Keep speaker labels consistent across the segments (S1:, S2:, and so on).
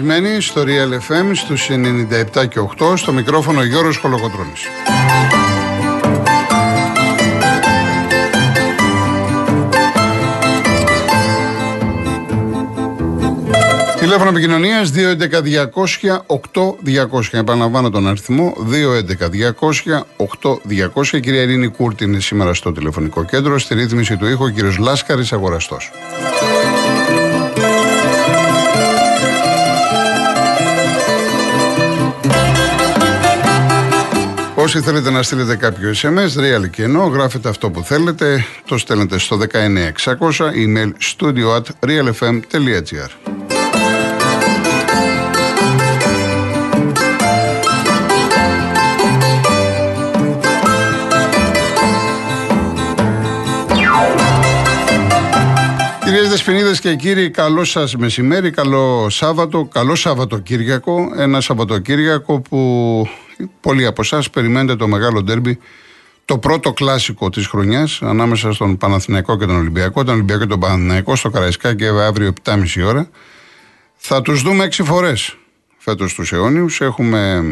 S1: συντονισμένοι στο Real FM στους 97 και 8 στο μικρόφωνο Γιώργος Χολοκοτρώνης. Τηλέφωνο επικοινωνίας 211-200-8200. Επαναλαμβάνω τον αριθμό 211-200-8200. Η κυρία Ειρήνη Κούρτη είναι σήμερα στο τηλεφωνικό κέντρο. Στη ρύθμιση του ήχου ο κύριος Λάσκαρης Αγοραστός. Όσοι θέλετε να στείλετε κάποιο SMS, real και ενώ, γράφετε αυτό που θέλετε, το στέλνετε στο 19600, email studio at realfm.gr. Κυρίες Δεσποινίδες και κύριοι, καλό σας μεσημέρι, καλό Σάββατο, καλό Σαββατοκύριακο. Ένα Σαββατοκύριακο που πολλοί από εσάς περιμένετε το μεγάλο ντέρμπι, το πρώτο κλάσικο της χρονιάς ανάμεσα στον Παναθηναϊκό και τον Ολυμπιακό, τον Ολυμπιακό και τον Παναθηναϊκό στο Καραϊσκάκι αύριο 7.30 ώρα. Θα τους δούμε έξι φορές φέτος τους αιώνιους. Έχουμε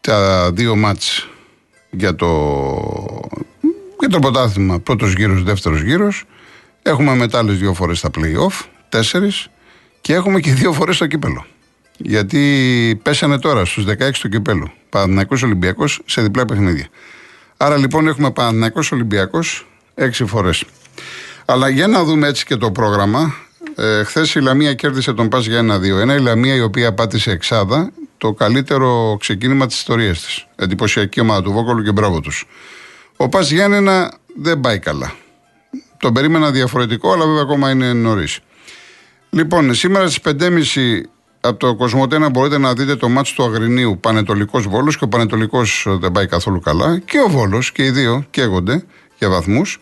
S1: τα δύο μάτς για το, για το πρωτάθλημα, πρώτος γύρος, δεύτερος γύρος. Έχουμε μετά άλλες δύο φορές στα playoff, τέσσερις, και έχουμε και δύο φορές στο κύπελο. Γιατί πέσανε τώρα στους 16 του κυπέλου. Παναθυνακό Ολυμπιακός σε διπλά παιχνίδια. Άρα λοιπόν έχουμε Παναθυνακό Ολυμπιακός έξι φορές. Αλλά για να δούμε έτσι και το πρόγραμμα. Ε, Χθες η Λαμία κέρδισε τον Πας για ένα-δύο. Η Λαμία η οποία πάτησε εξάδα το καλύτερο ξεκίνημα της ιστορίας της. Εντυπωσιακή ομάδα του Βόκολου και μπράβο τους. Ο Πας Γιάννενα δεν πάει καλά. Τον περίμενα διαφορετικό, αλλά βέβαια ακόμα είναι νωρίς. Λοιπόν, σήμερα στις 5.30 από το Κοσμοτένα μπορείτε να δείτε το μάτσο του Αγρινίου Πανετολικός Βόλος και ο Πανετολικός δεν πάει καθόλου καλά. Και ο Βόλος και οι δύο καίγονται για βαθμούς.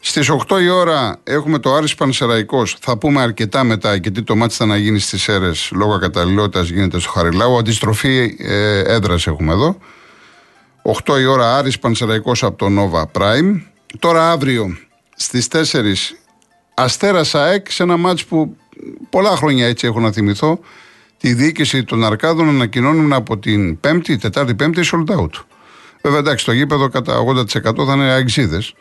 S1: Στις 8 η ώρα έχουμε το Άρης Πανσεραϊκός. Θα πούμε αρκετά μετά γιατί το μάτι θα να γίνει στις αίρες λόγω ακαταλληλότητας γίνεται στο Χαριλάου. Αντιστροφή ε, έδρας έχουμε εδώ. 8 η ώρα Άρης Πανσεραϊκός από το Nova Prime. Τώρα αύριο Στις 4 Αστέρας ΑΕΚ σε ένα μάτς που πολλά χρόνια έτσι έχω να θυμηθώ. Τη διοίκηση των Αρκάδων ανακοινώνουν από την Πέμπτη, Τετάρτη, Πέμπτη sold out. Βέβαια εντάξει, το γήπεδο κατά 80% θα είναι αεξίδες.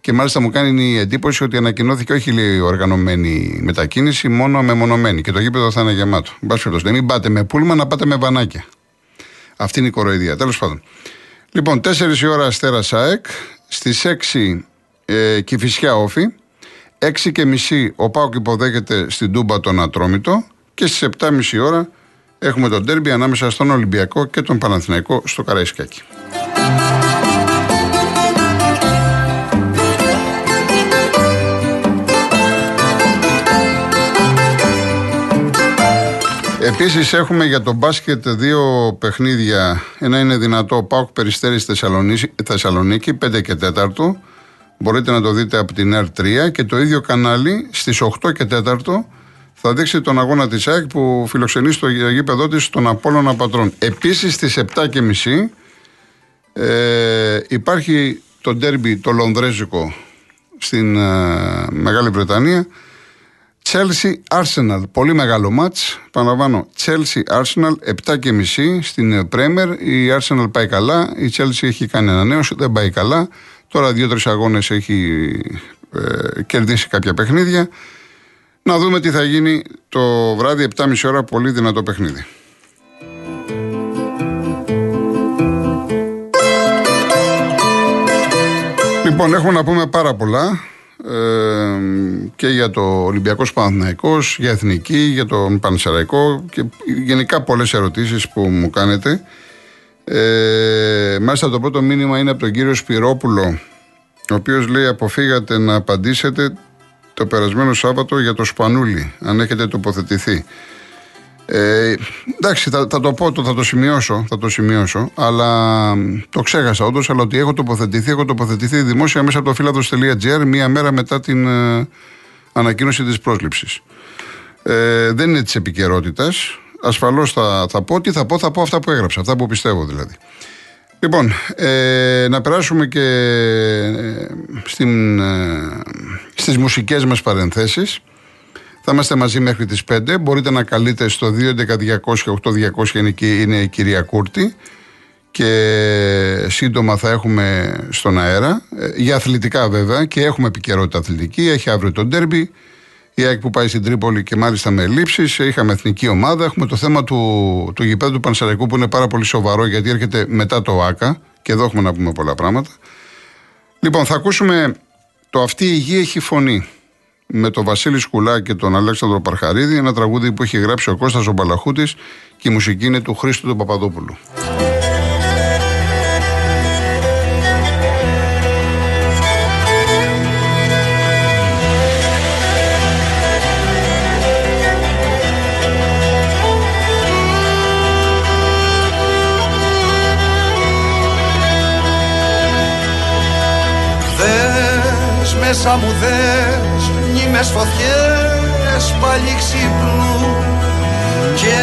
S1: Και μάλιστα μου κάνει η εντύπωση ότι ανακοινώθηκε όχι λέει οργανωμένη μετακίνηση, μόνο μεμονωμένη. Και το γήπεδο θα είναι γεμάτο. Μπα μην πάτε με πούλμα, να πάτε με βανάκια. Αυτή είναι η κοροϊδία. Τέλος πάντων. Λοιπόν, 4 η ώρα αστέρα ΑΕΚ. Στις 6 ε, Κηφισιά Όφη. 6 και μισή ο Πάοκ υποδέχεται στην Τούμπα τον Ατρόμητο και στις 7.30 ώρα έχουμε τον τέρμπι ανάμεσα στον Ολυμπιακό και τον Παναθηναϊκό στο Καραϊσκάκι. Επίσης έχουμε για τον μπάσκετ δύο παιχνίδια. Ένα είναι δυνατό. Πάοκ Περιστέρης Θεσσαλονίκη, 5 και 4. Μπορείτε να το δείτε από την R3 και το ίδιο κανάλι στις 8 και 4 θα δείξει τον αγώνα της ΑΕΚ που φιλοξενεί στο γήπεδό της τον Απόλλωνα Πατρών. Επίσης στις 7 και μισή ε, υπάρχει το ντέρμπι το Λονδρέζικο στην ε, Μεγάλη Βρετανία. Chelsea Arsenal, πολύ μεγάλο μάτς, παραλαμβάνω Chelsea Arsenal 7 και μισή στην Premier, η Arsenal πάει καλά, η Chelsea έχει κάνει ανανέωση, δεν πάει καλά, Τώρα δύο-τρεις αγώνες έχει ε, κερδίσει κάποια παιχνίδια. Να δούμε τι θα γίνει το βράδυ 7.30 ώρα. Πολύ δυνατό παιχνίδι. Λοιπόν, έχουμε να πούμε πάρα πολλά ε, και για το Ολυμπιακός Παναθηναϊκός, για Εθνική, για τον Πανσεραϊκό και γενικά πολλές ερωτήσεις που μου κάνετε. Ε, μάλιστα το πρώτο μήνυμα είναι από τον κύριο Σπυρόπουλο, ο οποίος λέει αποφύγατε να απαντήσετε το περασμένο Σάββατο για το Σπανούλι, αν έχετε τοποθετηθεί. Ε, εντάξει, θα, θα, το πω, θα το σημειώσω, θα το σημειώσω, αλλά το ξέχασα όντως, αλλά ότι έχω τοποθετηθεί, έχω τοποθετηθεί δημόσια μέσα από το φύλαδο.gr μία μέρα μετά την ε, ανακοίνωση της πρόσληψης. Ε, δεν είναι της επικαιρότητας. Ασφαλώς θα, θα πω. Τι θα πω, θα πω αυτά που έγραψα, αυτά που πιστεύω δηλαδή. Λοιπόν, ε, να περάσουμε και ε, στην, ε, στις μουσικές μας παρενθέσεις. Θα είμαστε μαζί μέχρι τις 5. Μπορείτε να καλείτε στο 2.11.200.8.200 είναι, είναι η κυρία Κούρτη και σύντομα θα έχουμε στον αέρα. Ε, για αθλητικά βέβαια και έχουμε επικαιρότητα αθλητική. Έχει αύριο το ντέρμπι. Η ΑΕΚ που πάει στην Τρίπολη και μάλιστα με ελλείψει. Είχαμε εθνική ομάδα. Έχουμε το θέμα του, του γηπέδου του Πανσαρικού που είναι πάρα πολύ σοβαρό γιατί έρχεται μετά το ΆΚΑ. Και εδώ έχουμε να πούμε πολλά πράγματα. Λοιπόν, θα ακούσουμε το Αυτή η γη έχει φωνή με τον Βασίλη Σκουλά και τον Αλέξανδρο Παρχαρίδη. Ένα τραγούδι που έχει γράψει ο Κώστας ο Μπαλαχούτης και η μουσική είναι του Χρήστου του Παπαδόπουλου.
S2: Μέσα μου δες νήμες φωτιές πάλι ξύπνου και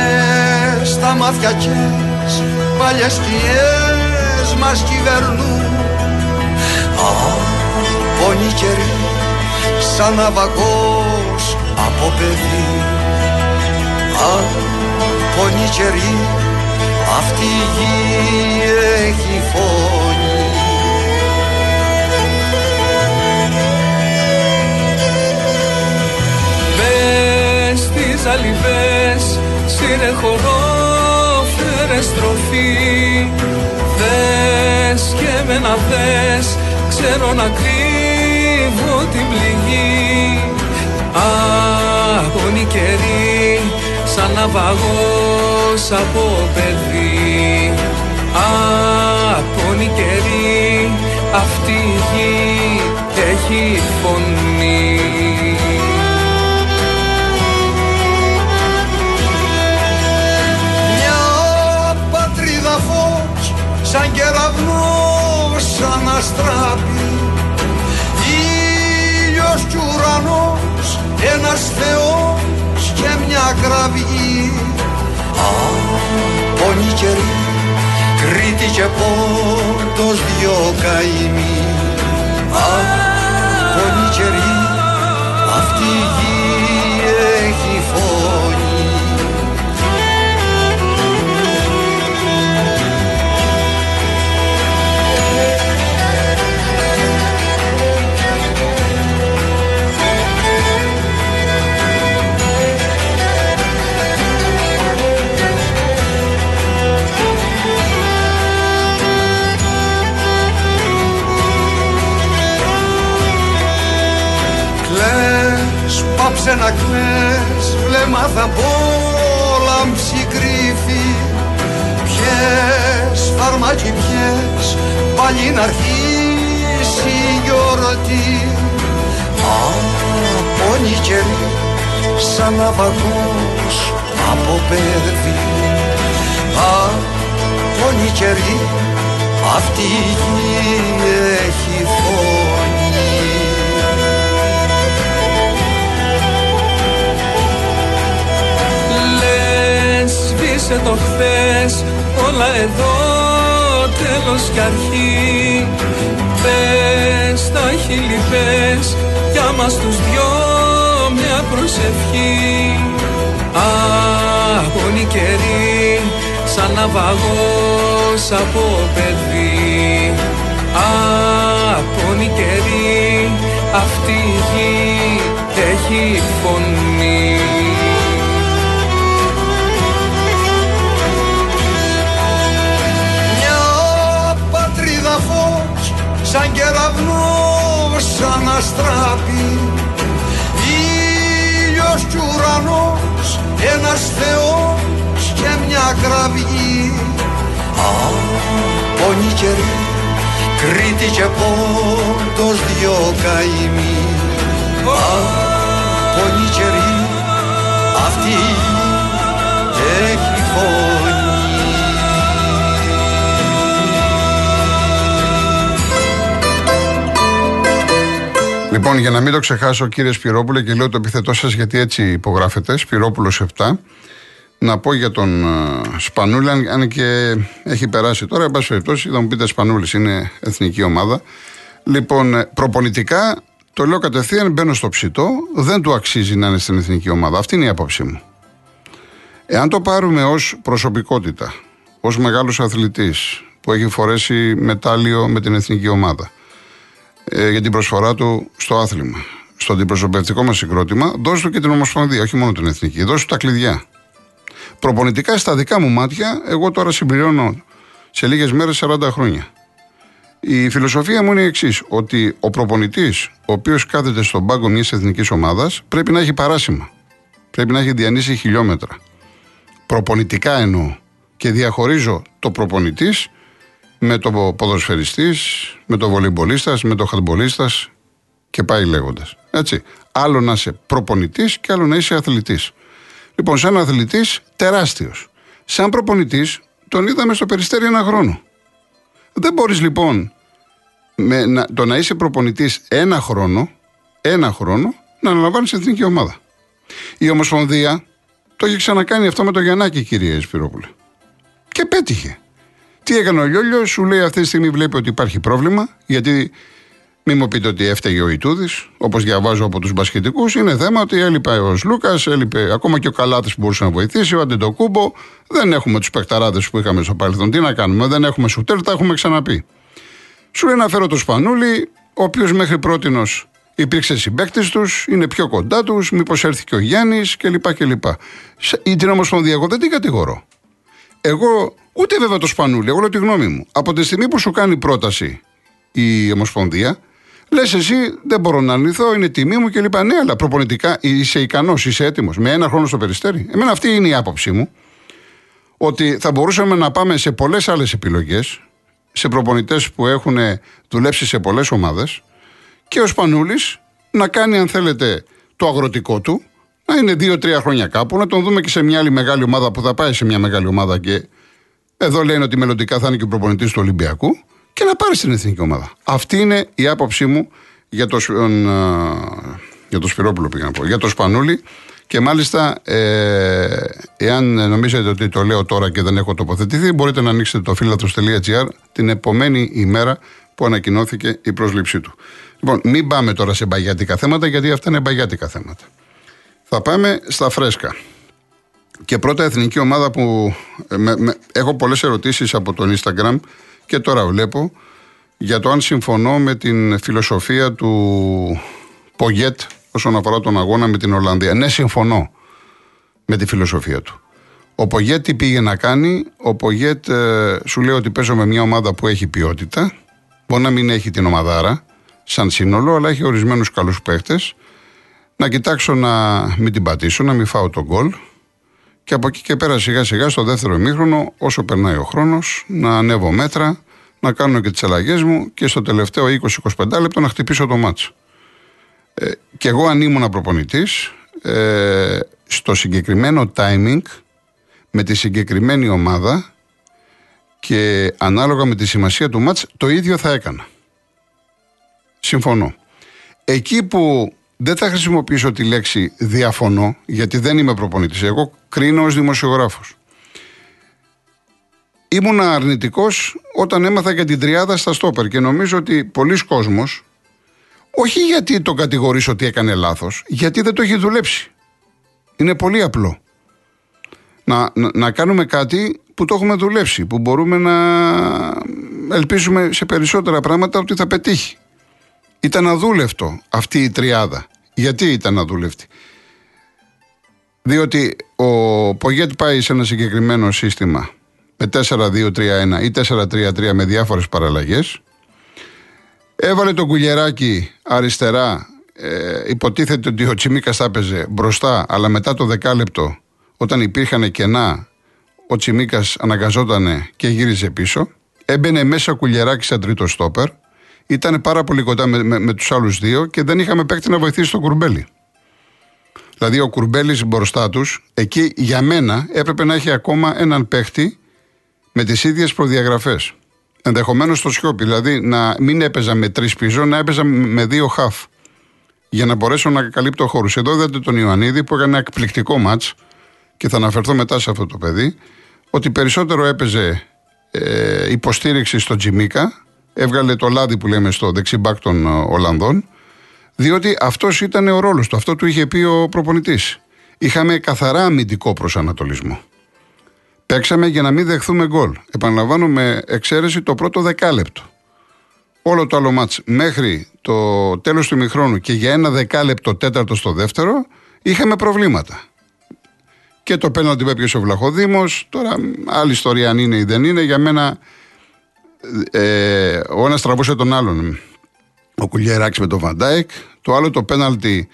S2: στα μάτια κες παλιές σκιές μας κυβερνούν. Πόνοι καιροί σαν ναυαγός από παιδί. Πόνοι καιροί αυτή η γη έχει φωνή
S3: σαλιβές Σύρε χορό, φέρε στροφή. Δες και με να δες. Ξέρω να κρύβω την πληγή. Αγώνη καιρή Σαν ναυαγός από παιδί. Αγώνη καιρή Αυτή η γη έχει φωνή
S2: αστράπη ήλιος κι ουρανός ένας θεός και μια κραυγή πόνοι καιροί Κρήτη και Πόρτος δυο καημοί. Πόνοι καιροί αυτή παιδί Απόνι καιρή αυτή η γη έχει φωνή.
S3: Σβήσε το χθες όλα εδώ τέλος κι αρχή. Πες τα χείλη πες για μας τους δυο μια προσευχή Αγώνη καιρή σαν ναυαγός από παιδί. Αγώνη καιρή αυτή η γη έχει φωνή.
S2: Σαν κεραυνός σαν αστράπη ήλιος κι ουρανός ένας θεός και μια κραυγή πόνοι καιροί Κρήτη και Πόντος δυο καημοί. Πόνοι καιροί αυτή έχει φωνή
S1: Λοιπόν, για να μην το ξεχάσω, κύριε Σπυρόπουλε, και λέω το επιθετό σας γιατί έτσι υπογράφεται, Σπυρόπουλος 7. Να πω για τον uh, Σπανούλη, αν, και έχει περάσει τώρα, εν πάση περιπτώσει, θα μου πείτε Σπανούλης είναι εθνική ομάδα. Λοιπόν, ε, προπονητικά Το λέω κατευθείαν, μπαίνω στο ψητό, δεν του αξίζει να είναι στην εθνική ομάδα. Αυτή είναι η άποψή μου. Εάν το πάρουμε ως προσωπικότητα, ως μεγάλος αθλητής που έχει φορέσει μετάλλιο με την εθνική ομάδα ε, για την προσφορά του στο άθλημα, στο αντιπροσωπευτικό μας συγκρότημα, δώσ' του και την Ομοσπονδία, όχι μόνο την εθνική. Δώσ' του τα κλειδιά. Προπονητικά στα δικά μου μάτια, εγώ τώρα συμπληρώνω σε λίγες μέρες 40 χρόνια. Η φιλοσοφία μου είναι η εξής: Ότι ο προπονητής, ο οποίος κάθεται στον πάγκο μιας εθνικής ομάδας, πρέπει να έχει παράσημα. Πρέπει να έχει διανύσει χιλιόμετρα. Προπονητικά εννοώ. Και διαχωρίζω το προπονητής με το ποδοσφαιριστής, με το βολυμπολίστα, με το χαντμπολίστα και πάει λέγοντας. Έτσι. Άλλο να είσαι προπονητής και άλλο να είσαι αθλητής. Λοιπόν, σαν αθλητής, τεράστιος. Σαν προπονητής, τον είδαμε στο περιστέρι ένα χρόνο. Δεν μπορείς λοιπόν με, να, το να είσαι προπονητής ένα χρόνο, ένα χρόνο, να αναλαμβάνεις εθνική ομάδα. Η Ομοσπονδία το έχει ξανακάνει αυτό με το Γιαννάκη, κυρία Εσπυρόπουλε. Και πέτυχε. Τι έκανε ο Λιόλιο, σου λέει αυτή τη στιγμή βλέπει ότι υπάρχει πρόβλημα, γιατί μην μου πείτε ότι έφταιγε ο Ιτούδης, όπως διαβάζω από τους μπασχετικού. Είναι θέμα ότι έλειπε ο Λούκας, έλειπε ακόμα και ο Καλάτης που μπορούσε να βοηθήσει, ο Αντιτοκούμπο. Δεν έχουμε τους παιχταράδες που είχαμε στο παρελθόν. Τι να κάνουμε, δεν έχουμε σουτέρ, τα έχουμε ξαναπεί. Σου λέει να φέρω το Σπανούλη, ο οποίος μέχρι πρώτη υπήρξε συμπέκτη τους, είναι πιο κοντά τους, μήπως έρθει και ο Γιάννης κλπ. κλπ. Ή την Ομοσπονδία, εγώ δεν την κατηγορώ. Εγώ, ούτε βέβαια το Σπανούλη, εγώ λέω τη γνώμη μου. Από τη στιγμή που σου κάνει πρόταση η Ομοσπονδία, λες εσύ δεν μπορώ να αρνηθώ, είναι τιμή μου κλπ. Ναι, αλλά προπονητικά είσαι ικανός, είσαι έτοιμος. Με ένα χρόνο στο περιστέρι. Εμένα αυτή είναι η άποψή μου. Ότι θα μπορούσαμε να πάμε σε πολλές άλλες επιλογές σε προπονητές που έχουν δουλέψει σε πολλές ομάδες και ο Σπανούλης να κάνει, αν θέλετε, το αγροτικό του, να είναι δύο-τρία χρόνια κάπου, να τον δούμε και σε μια άλλη μεγάλη ομάδα που θα πάει σε μια μεγάλη ομάδα και εδώ λένε ότι μελλοντικά θα είναι και προπονητής του Ολυμπιακού και να πάρει στην εθνική ομάδα. Αυτή είναι η άποψή μου για το, για το Σπυρόπουλο, πήγα να πω, για το Σπανούλη. Και μάλιστα, ε, εάν νομίζετε ότι το λέω τώρα και δεν έχω τοποθετηθεί, μπορείτε να ανοίξετε το φίλαθρο.gr την επομένη ημέρα που ανακοινώθηκε η πρόσληψή του. Λοιπόν, μην πάμε τώρα σε μπαγιάτικα θέματα, γιατί αυτά είναι μπαγιάτικα θέματα. Θα πάμε στα φρέσκα. Και πρώτα εθνική ομάδα που ε, με, έχω πολλές ερωτήσεις από τον Instagram και τώρα βλέπω για το αν συμφωνώ με την φιλοσοφία του Πογέτ όσον αφορά τον αγώνα με την Ολλανδία. Ναι, συμφωνώ με τη φιλοσοφία του. Ο Πογέτ τι πήγε να κάνει; Ο Πογέτ ε, σου λέει ότι παίζω με μια ομάδα που έχει ποιότητα. Μπορεί να μην έχει την ομαδάρα σαν σύνολο, αλλά έχει ορισμένους καλούς παίχτες. Να κοιτάξω να μην την πατήσω, να μην φάω τον γκολ. Και από εκεί και πέρα σιγά σιγά στο δεύτερο ημίχρονο, όσο περνάει ο χρόνος, να ανέβω μέτρα, να κάνω και τις αλλαγές μου και στο τελευταίο 20-25 λεπτό να χτυπήσω το μάτσο. Ε, και εγώ αν ήμουν προπονητής, ε, στο συγκεκριμένο timing, με τη συγκεκριμένη ομάδα και ανάλογα με τη σημασία του μάτς, το ίδιο θα έκανα. Συμφωνώ. Εκεί που δεν θα χρησιμοποιήσω τη λέξη διαφωνώ, γιατί δεν είμαι προπονητής, εγώ κρίνω ως δημοσιογράφος. Ήμουν αρνητικός όταν έμαθα για την τριάδα στα στόπερ και νομίζω ότι πολλοί κόσμος όχι γιατί το κατηγορήσω ότι έκανε λάθος, γιατί δεν το έχει δουλέψει. Είναι πολύ απλό. Να, να, κάνουμε κάτι που το έχουμε δουλέψει, που μπορούμε να ελπίζουμε σε περισσότερα πράγματα ότι θα πετύχει. Ήταν αδούλευτο αυτή η τριάδα. Γιατί ήταν αδούλευτη; Διότι ο Πογέτ πάει σε ένα συγκεκριμένο σύστημα με 4-2-3-1 ή 4-3-3 με διάφορες παραλλαγές Έβαλε τον κουλιεράκι αριστερά. Ε, υποτίθεται ότι ο Τσιμίκας θα έπαιζε μπροστά, αλλά μετά το δεκάλεπτο, όταν υπήρχαν κενά, ο Τσιμίκας αναγκαζόταν και γύριζε πίσω. Έμπαινε μέσα κουλιεράκι σαν τρίτο στόπερ. Ήταν πάρα πολύ κοντά με, με, με τους άλλους δύο και δεν είχαμε παίκτη να βοηθήσει τον Κουρμπέλι. Δηλαδή ο Κουρμπέλης μπροστά τους, εκεί για μένα έπρεπε να έχει ακόμα έναν παίκτη με τις ίδιες προδιαγραφές. Ενδεχομένως στο Σιόπι, δηλαδή να μην έπαιζα με τρεις πίσω, να έπαιζα με δύο χαφ. Για να μπορέσω να καλύπτω χώρους. Εδώ είδατε τον Ιωαννίδη που έκανε ένα εκπληκτικό ματ και θα αναφερθώ μετά σε αυτό το παιδί, ότι περισσότερο έπαιζε ε, υποστήριξη στο Τζιμίκα, έβγαλε το λάδι που λέμε στο δεξί μπακ των ε, Ολλανδών, Διότι αυτός ήταν ο ρόλος του, αυτό του είχε πει ο προπονητής. Είχαμε καθαρά αμυντικό προσανατολισμό. Παίξαμε για να μην δεχθούμε γκολ. Επαναλαμβάνω με εξαίρεση το πρώτο δεκάλεπτο. Όλο το άλλο μάτς μέχρι το τέλος του ημιχρόνου και για ένα δεκάλεπτο τέταρτο στο δεύτερο είχαμε προβλήματα. Και το πέναλτι που έπιασε ο Βλαχοδήμος, τώρα άλλη ιστορία αν είναι ή δεν είναι, για μένα ε, ο ένας τραβούσε τον άλλον. Ο Κουλιεράκης με τον Βαντάικ, το άλλο το πέναλτι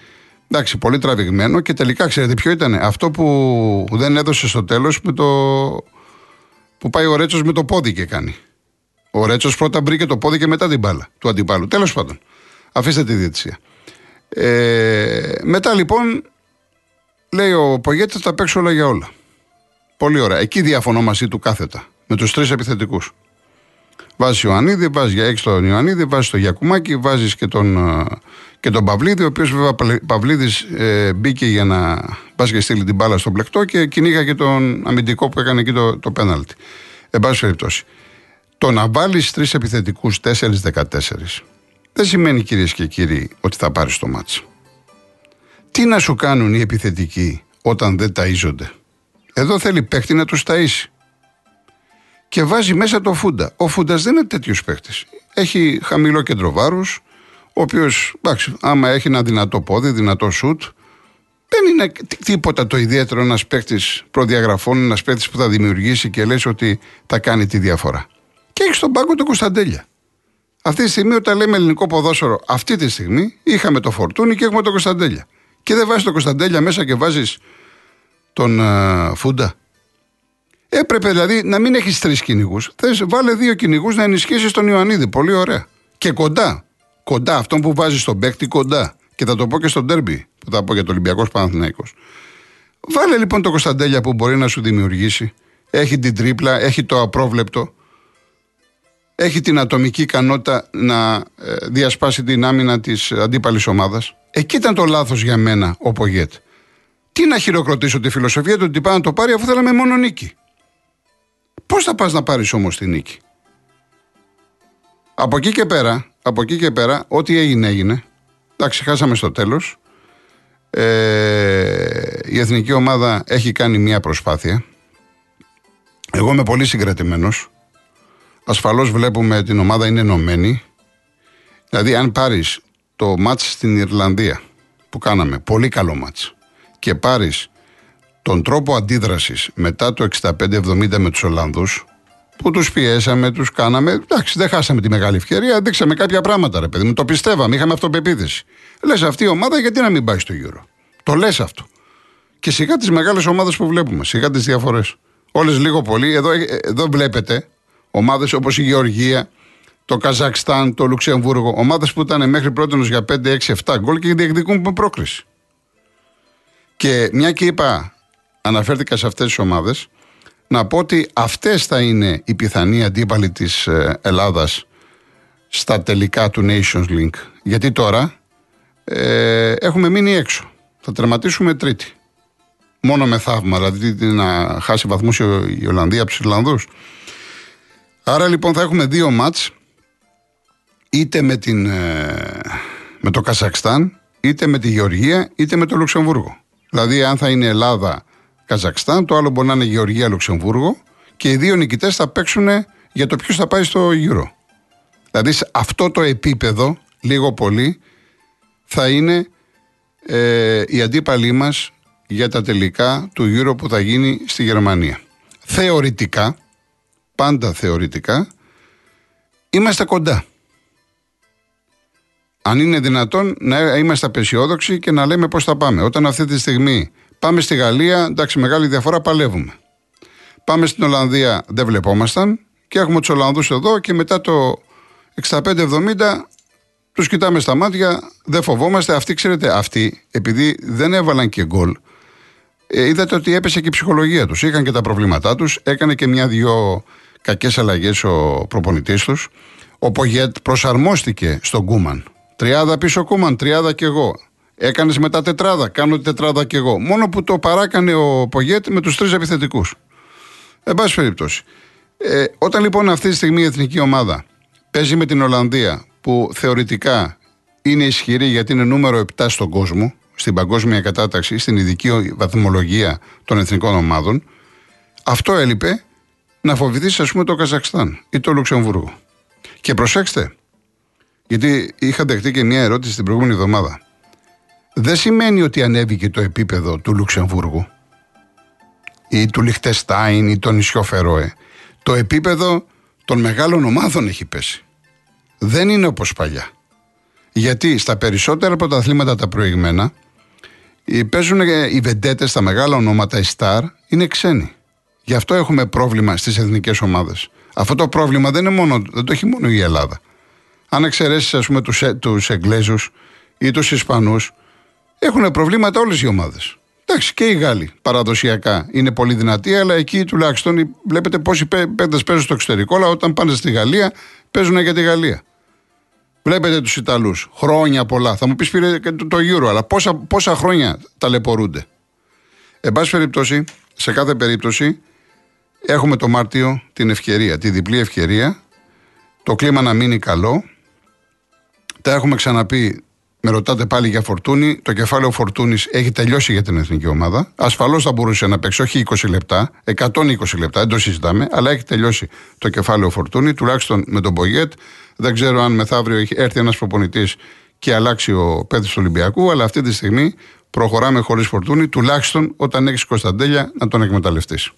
S1: Εντάξει, πολύ τραβηγμένο και τελικά ξέρετε ποιο ήταν. Αυτό που δεν έδωσε στο τέλος με το. που πάει ο Ρέτσος με το πόδι και κάνει. Ο Ρέτσος πρώτα μπήκε το πόδι και μετά την μπάλα του αντιπάλου. Τέλος πάντων. Αφήστε τη διαιτησία. Ε, μετά λοιπόν λέει ο Πογέτης θα παίξω όλα για όλα. Πολύ ωραία. Εκεί διαφωνώ μαζί του κάθετα. Με τους τρεις επιθετικούς. Βάζεις Ιωαννίδη, βάζεις για έξω τον Ιωαννίδη, βάζεις το Γιακουμάκη, βάζεις και τον, ε, και τον Παυλίδη, ο οποίος βέβαια Παυλίδης ε, μπήκε για να πας και στείλει την μπάλα στο πλεκτό και κυνήγα και τον αμυντικό που έκανε εκεί το, το πέναλτι. Εν πάση περιπτώσει. Το να βάλεις τρεις επιθετικούς 4-14 δεν σημαίνει κυρίες και κύριοι ότι θα πάρεις το μάτσο. Τι να σου κάνουν οι επιθετικοί όταν δεν ταΐζονται; Εδώ θέλει παίχτη να τους ταΐσει και βάζει μέσα το Φούντα. Ο Φούντας δεν είναι τέτοιος παίχτη. Έχει χαμηλό κέντρο βάρους, ο οποίος, εντάξει, άμα έχει ένα δυνατό πόδι, δυνατό σουτ, δεν είναι τίποτα το ιδιαίτερο ένας παίχτη προδιαγραφών, ένας παίχτη που θα δημιουργήσει και λες ότι θα κάνει τη διαφορά. Και έχει στον πάγκο τον Κωνσταντέλια. Αυτή τη στιγμή, όταν λέμε ελληνικό ποδόσφαιρο, αυτή τη στιγμή είχαμε το Φορτούνι και έχουμε τον Κωνσταντέλια. Και δεν βάζεις τον Κωνσταντέλια μέσα και βάζεις τον uh, Φούντα. Έπρεπε δηλαδή να μην έχεις τρεις κυνηγούς. Θες, βάλε δύο κυνηγούς να ενισχύσεις τον Ιωαννίδη. Πολύ ωραία. Και κοντά. Κοντά. Αυτόν που βάζεις στον παίκτη κοντά. Και θα το πω και στον τέρμπι που θα πω για το Ολυμπιακός Παναθυναϊκό. Βάλε λοιπόν το Κωνσταντέλια που μπορεί να σου δημιουργήσει. Έχει την τρίπλα, έχει το απρόβλεπτο. Έχει την ατομική ικανότητα να ε, διασπάσει την άμυνα της αντίπαλης ομάδας. Εκεί ήταν το λάθος για μένα ο Πογέτ. Τι να χειροκροτήσω τη φιλοσοφία του ότι πάει να το πάρει αφού θέλαμε μόνο νίκη. Πώς θα πας να πάρεις όμως τη νίκη; Από εκεί και πέρα, από εκεί και πέρα, ό,τι έγινε έγινε. Εντάξει, χάσαμε στο τέλος. Ε, η εθνική ομάδα έχει κάνει μια προσπάθεια. Εγώ είμαι πολύ συγκρατημένος. Ασφαλώς βλέπουμε την ομάδα είναι ενωμένη. Δηλαδή αν πάρεις το μάτς στην Ιρλανδία που κάναμε, πολύ καλό μάτς και πάρεις τον τρόπο αντίδρασης μετά το 65-70 με τους Ολλανδούς, που τους πιέσαμε, τους κάναμε. Εντάξει, δεν χάσαμε τη μεγάλη ευκαιρία, δείξαμε κάποια πράγματα, ρε παιδί μου. Το πιστεύαμε, είχαμε αυτοπεποίθηση. Λες αυτή η ομάδα, γιατί να μην πάει στο γύρο. Το λες αυτό. Και σιγά τις μεγάλες ομάδες που βλέπουμε, σιγά τις διαφορές. Όλες λίγο πολύ. Εδώ, ε, εδώ βλέπετε ομάδες όπως η Γεωργία, το Καζακστάν, το Λουξεμβούργο. Ομάδες που ήταν μέχρι πρώτη για 5, 6, 7 γκολ και διεκδικούν πρόκριση. Και μια και είπα αναφέρθηκα σε αυτές τις ομάδες, να πω ότι αυτές θα είναι οι πιθανοί αντίπαλοι της ε, Ελλάδας στα τελικά του Nations Link. Γιατί τώρα ε, έχουμε μείνει έξω. Θα τερματίσουμε τρίτη. Μόνο με θαύμα, δηλαδή να χάσει βαθμούς η Ολλανδία από τους Ιρλανδούς. Άρα λοιπόν θα έχουμε δύο μάτς είτε με, την, ε, με το Καζακστάν, είτε με τη Γεωργία, είτε με το Λουξεμβούργο. Δηλαδή αν θα είναι Ελλάδα Καζακστάν, το άλλο μπορεί να είναι Γεωργία Λουξεμβούργο και οι δύο νικητές θα παίξουν για το ποιος θα πάει στο γύρο. Δηλαδή σε αυτό το επίπεδο, λίγο πολύ, θα είναι ε, οι αντίπαλοι μας για τα τελικά του γύρω που θα γίνει στη Γερμανία. Θεωρητικά, πάντα θεωρητικά, είμαστε κοντά. Αν είναι δυνατόν να είμαστε απεσιόδοξοι και να λέμε πώς θα πάμε. Όταν αυτή τη στιγμή Πάμε στη Γαλλία, εντάξει, μεγάλη διαφορά, παλεύουμε. Πάμε στην Ολλανδία, δεν βλεπόμασταν και έχουμε τους Ολλανδούς εδώ και μετά το 65-70 τους κοιτάμε στα μάτια, δεν φοβόμαστε. Αυτοί, ξέρετε, αυτοί, επειδή δεν έβαλαν και γκολ, ε, είδατε ότι έπεσε και η ψυχολογία τους. Είχαν και τα προβλήματά τους, έκανε και μια-δυο κακές αλλαγές ο προπονητής τους. Ο Πογέτ προσαρμόστηκε στον Κούμαν. Τριάδα πίσω Κούμαν, τριάδα κι εγώ. Έκανες μετά τετράδα. Κάνω τετράδα κι εγώ. Μόνο που το παράκανε ο Πογέτ με τους τρεις επιθετικούς. Εν πάση περιπτώσει. Ε, όταν λοιπόν αυτή τη στιγμή η εθνική ομάδα παίζει με την Ολλανδία που θεωρητικά είναι ισχυρή γιατί είναι νούμερο 7 στον κόσμο, στην παγκόσμια κατάταξη, στην ειδική βαθμολογία των εθνικών ομάδων. Αυτό έλειπε να φοβηθείς, ας πούμε, το Καζακστάν ή το Λουξεμβούργο. Και προσέξτε, γιατί είχα δεχτεί και μια ερώτηση την προηγούμενη εβδομάδα. Δεν σημαίνει ότι ανέβηκε το επίπεδο του Λουξεμβούργου ή του Λιχτεστάιν ή των νησιό Φερόε. Το επίπεδο των μεγάλων ομάδων έχει πέσει. Δεν είναι όπως παλιά. Γιατί στα περισσότερα από τα αθλήματα τα προηγμένα παίζουν οι βεντέτες, στα μεγάλα ονόματα, οι στάρ, είναι ξένοι. Γι' αυτό έχουμε πρόβλημα στις εθνικές ομάδες. Αυτό το πρόβλημα δεν, είναι μόνο, δεν το έχει μόνο η Ελλάδα. Αν εξαιρέσεις, ας πούμε, τους τους Εγγλέζους ή τους Ισπανούς, έχουν προβλήματα όλες οι ομάδες. Εντάξει, και οι Γάλλοι παραδοσιακά είναι πολύ δυνατοί, αλλά εκεί τουλάχιστον βλέπετε πόσοι παίκτε παίζουν στο εξωτερικό, αλλά όταν πάνε στη Γαλλία παίζουν για τη Γαλλία. Βλέπετε τους Ιταλούς. Χρόνια πολλά. Θα μου πεις πήρε και το, το Euro, αλλά πόσα, πόσα χρόνια ταλαιπωρούνται. Εν πάση περιπτώσει, σε κάθε περίπτωση, έχουμε το Μάρτιο την ευκαιρία, τη διπλή ευκαιρία, το κλίμα να μείνει καλό. Τα έχουμε ξαναπεί με ρωτάτε πάλι για Φορτούνη. Το κεφάλαιο Φορτούνης έχει τελειώσει για την εθνική ομάδα. Ασφαλώς θα μπορούσε να παίξει όχι 20 λεπτά, 120 λεπτά, δεν το συζητάμε, αλλά έχει τελειώσει το κεφάλαιο Φορτούνη, τουλάχιστον με τον Μπογιέτ. Δεν ξέρω αν μεθαύριο έχει έρθει ένας προπονητής και αλλάξει ο παίδι του Ολυμπιακού, αλλά αυτή τη στιγμή προχωράμε χωρίς Φορτούνη, τουλάχιστον όταν έχεις Κωνσταντέλια να τον εκμεταλλευτείς.